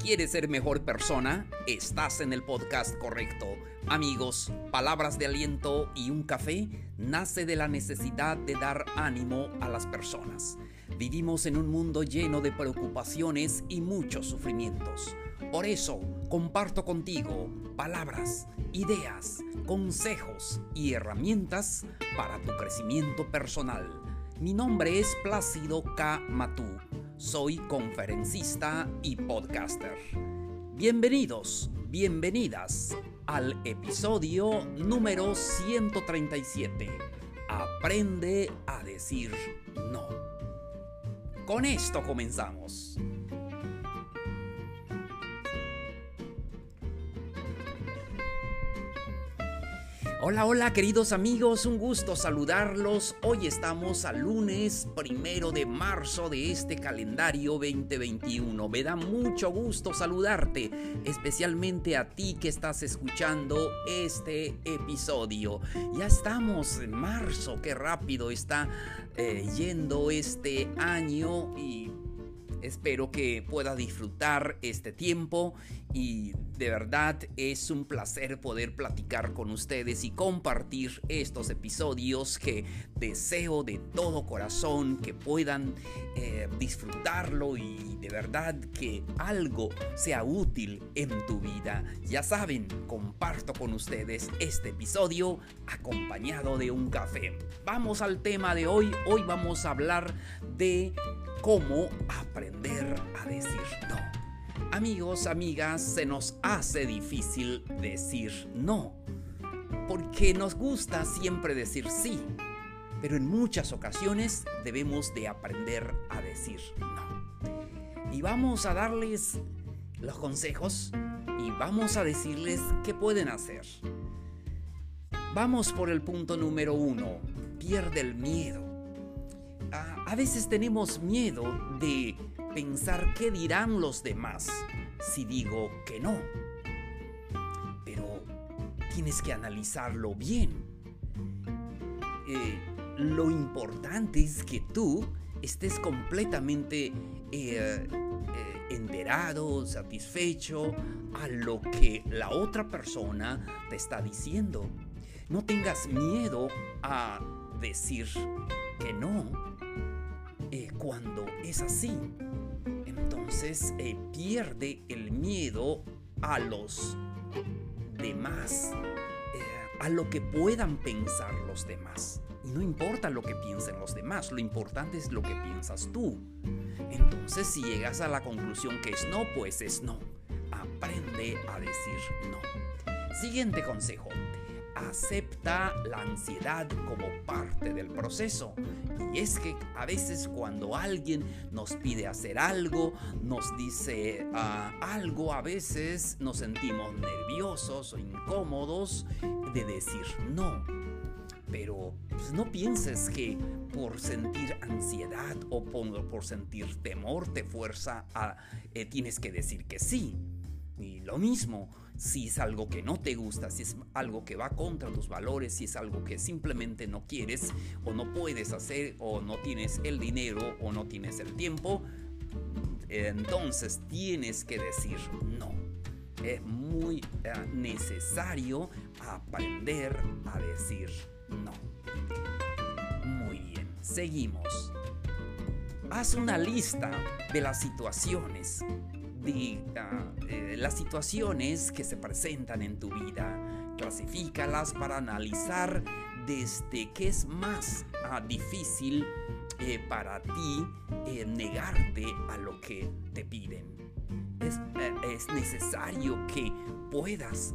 quieres ser mejor persona, estás en el podcast correcto. Amigos, palabras de aliento y un café nace de la necesidad de dar ánimo a las personas. Vivimos en un mundo lleno de preocupaciones y muchos sufrimientos. Por eso, comparto contigo palabras, ideas, consejos y herramientas para tu crecimiento personal. Mi nombre es Plácido K. Matú soy conferencista y podcaster. Bienvenidos, bienvenidas al episodio número 137. Aprende a decir no. Con esto comenzamos. Hola, hola queridos amigos, un gusto saludarlos. Hoy estamos al lunes primero de marzo de este calendario 2021. Me da mucho gusto saludarte, especialmente a ti que estás escuchando este episodio. Ya estamos en marzo, qué rápido está eh, yendo este año y espero que pueda disfrutar este tiempo y de verdad es un placer poder platicar con ustedes y compartir estos episodios que deseo de todo corazón que puedan eh, disfrutarlo y de verdad que algo sea útil en tu vida. Ya saben, comparto con ustedes este episodio acompañado de un café. Vamos al tema de hoy. Hoy vamos a hablar de cómo aprender a decir no. Amigos, amigas, se nos hace difícil decir no, porque nos gusta siempre decir sí, pero en muchas ocasiones debemos de aprender a decir no. Y vamos a darles los consejos y vamos a decirles qué pueden hacer. Vamos por el punto número uno, pierde el miedo. A, veces tenemos miedo de pensar qué dirán los demás si digo que no. Pero tienes que analizarlo bien. Eh, lo importante es que tú estés completamente eh, eh, enterado, satisfecho a lo que la otra persona te está diciendo. No tengas miedo a decir que no cuando es así entonces eh, pierde el miedo a los demás, eh, a lo que puedan pensar los demás. Y no importa lo que piensen los demás, lo importante es lo que piensas tú. Entonces si llegas a la conclusión que es no, pues es no. Aprende a decir no. Siguiente consejo acepta la ansiedad como parte del proceso. Y es que a veces cuando alguien nos pide hacer algo, nos dice ah, algo, a veces nos sentimos nerviosos o incómodos de decir no. Pero pues, no pienses que por sentir ansiedad o por, sentir temor te fuerza a eh, tienes que decir que sí. Y lo mismo, si es algo que no te gusta, si es algo que va contra tus valores, si es algo que simplemente no quieres o no puedes hacer o no tienes el dinero o no tienes el tiempo, entonces tienes que decir no. Es muy eh, necesario aprender a decir no. Muy bien, seguimos. Haz una lista de las situaciones eh, las situaciones que se presentan en tu vida, clasifícalas para analizar desde qué es más ah, difícil eh, para ti eh, negarte a lo que te piden. Es, es necesario que puedas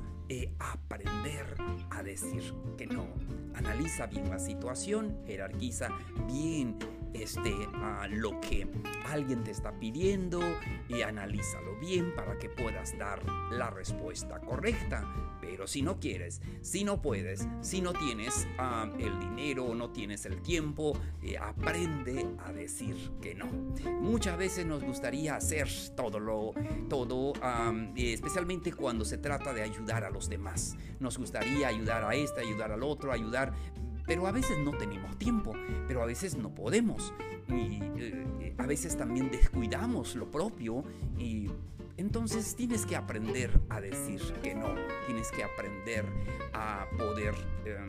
aprender a decir que no. Analiza bien la situación, jerarquiza bien este, lo que alguien te está pidiendo y analízalo bien para que puedas dar la respuesta correcta. Pero si no quieres, si no puedes, si no tienes ah, el dinero no tienes el tiempo, eh, aprende a decir que no. Muchas veces nos gustaría hacer todo lo, todo, especialmente cuando se trata de ayudar a los demás. Nos gustaría ayudar a este, ayudar al otro, ayudar pero a veces no tenemos tiempo, pero a veces no podemos. Y eh, a veces también descuidamos lo propio y Entonces tienes que aprender a decir que no, tienes que aprender a poder, em,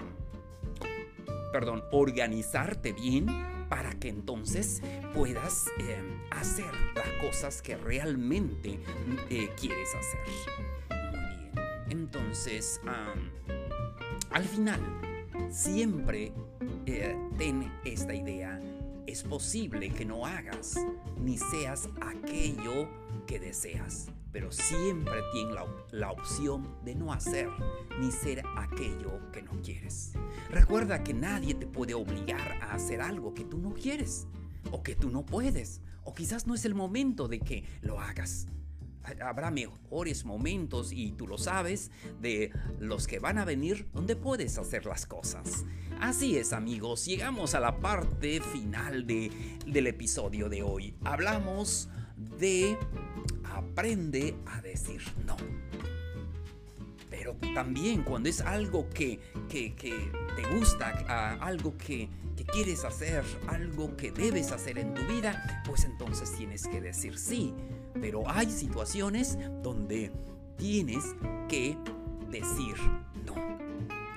perdón, organizarte bien para que entonces puedas em, hacer las cosas que realmente eh, quieres hacer. Muy bien. Entonces, al final, siempre eh, ten esta idea. Es posible que no hagas ni seas aquello que deseas, pero siempre tienes la, la, opción de no hacer ni ser aquello que no quieres. Recuerda que nadie te puede obligar a hacer algo que tú no quieres o que tú no puedes, o quizás no es el momento de que lo hagas habrá mejores momentos y tú lo sabes de los que van a venir donde puedes hacer las cosas. Así es amigos, llegamos a la parte final de, del episodio de hoy. Hablamos de aprende a decir no. Pero también cuando es algo que, que, te gusta, algo que, que quieres hacer, algo que debes hacer en tu vida, pues entonces tienes que decir sí pero hay situaciones donde tienes que decir no.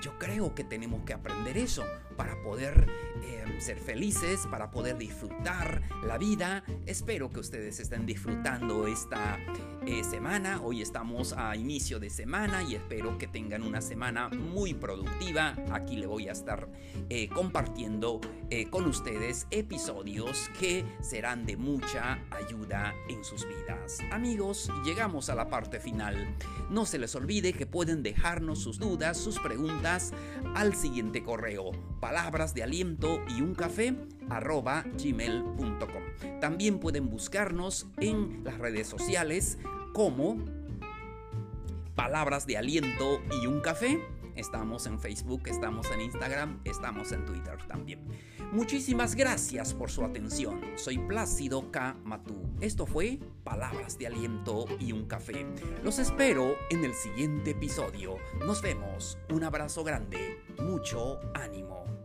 Yo creo que tenemos que aprender eso para poder eh, ser felices, para poder disfrutar la vida. Espero que ustedes estén disfrutando esta eh, semana. Hoy estamos a inicio de semana y espero que tengan una semana muy productiva. Aquí le voy a estar eh, compartiendo con ustedes episodios que serán de mucha ayuda en sus vidas. Amigos, llegamos a la parte final. No se les olvide que pueden dejarnos sus dudas, sus preguntas al siguiente correo palabras de aliento y un café arroba gmail.com. También pueden buscarnos en las redes sociales como palabras de aliento y un café. Estamos en Facebook, estamos en Instagram, estamos en Twitter también. Muchísimas gracias por su atención. Soy Plácido K. Matú. Esto fue Palabras de Aliento y un Café. Los espero en el siguiente episodio. Nos vemos. Un abrazo grande. Mucho ánimo.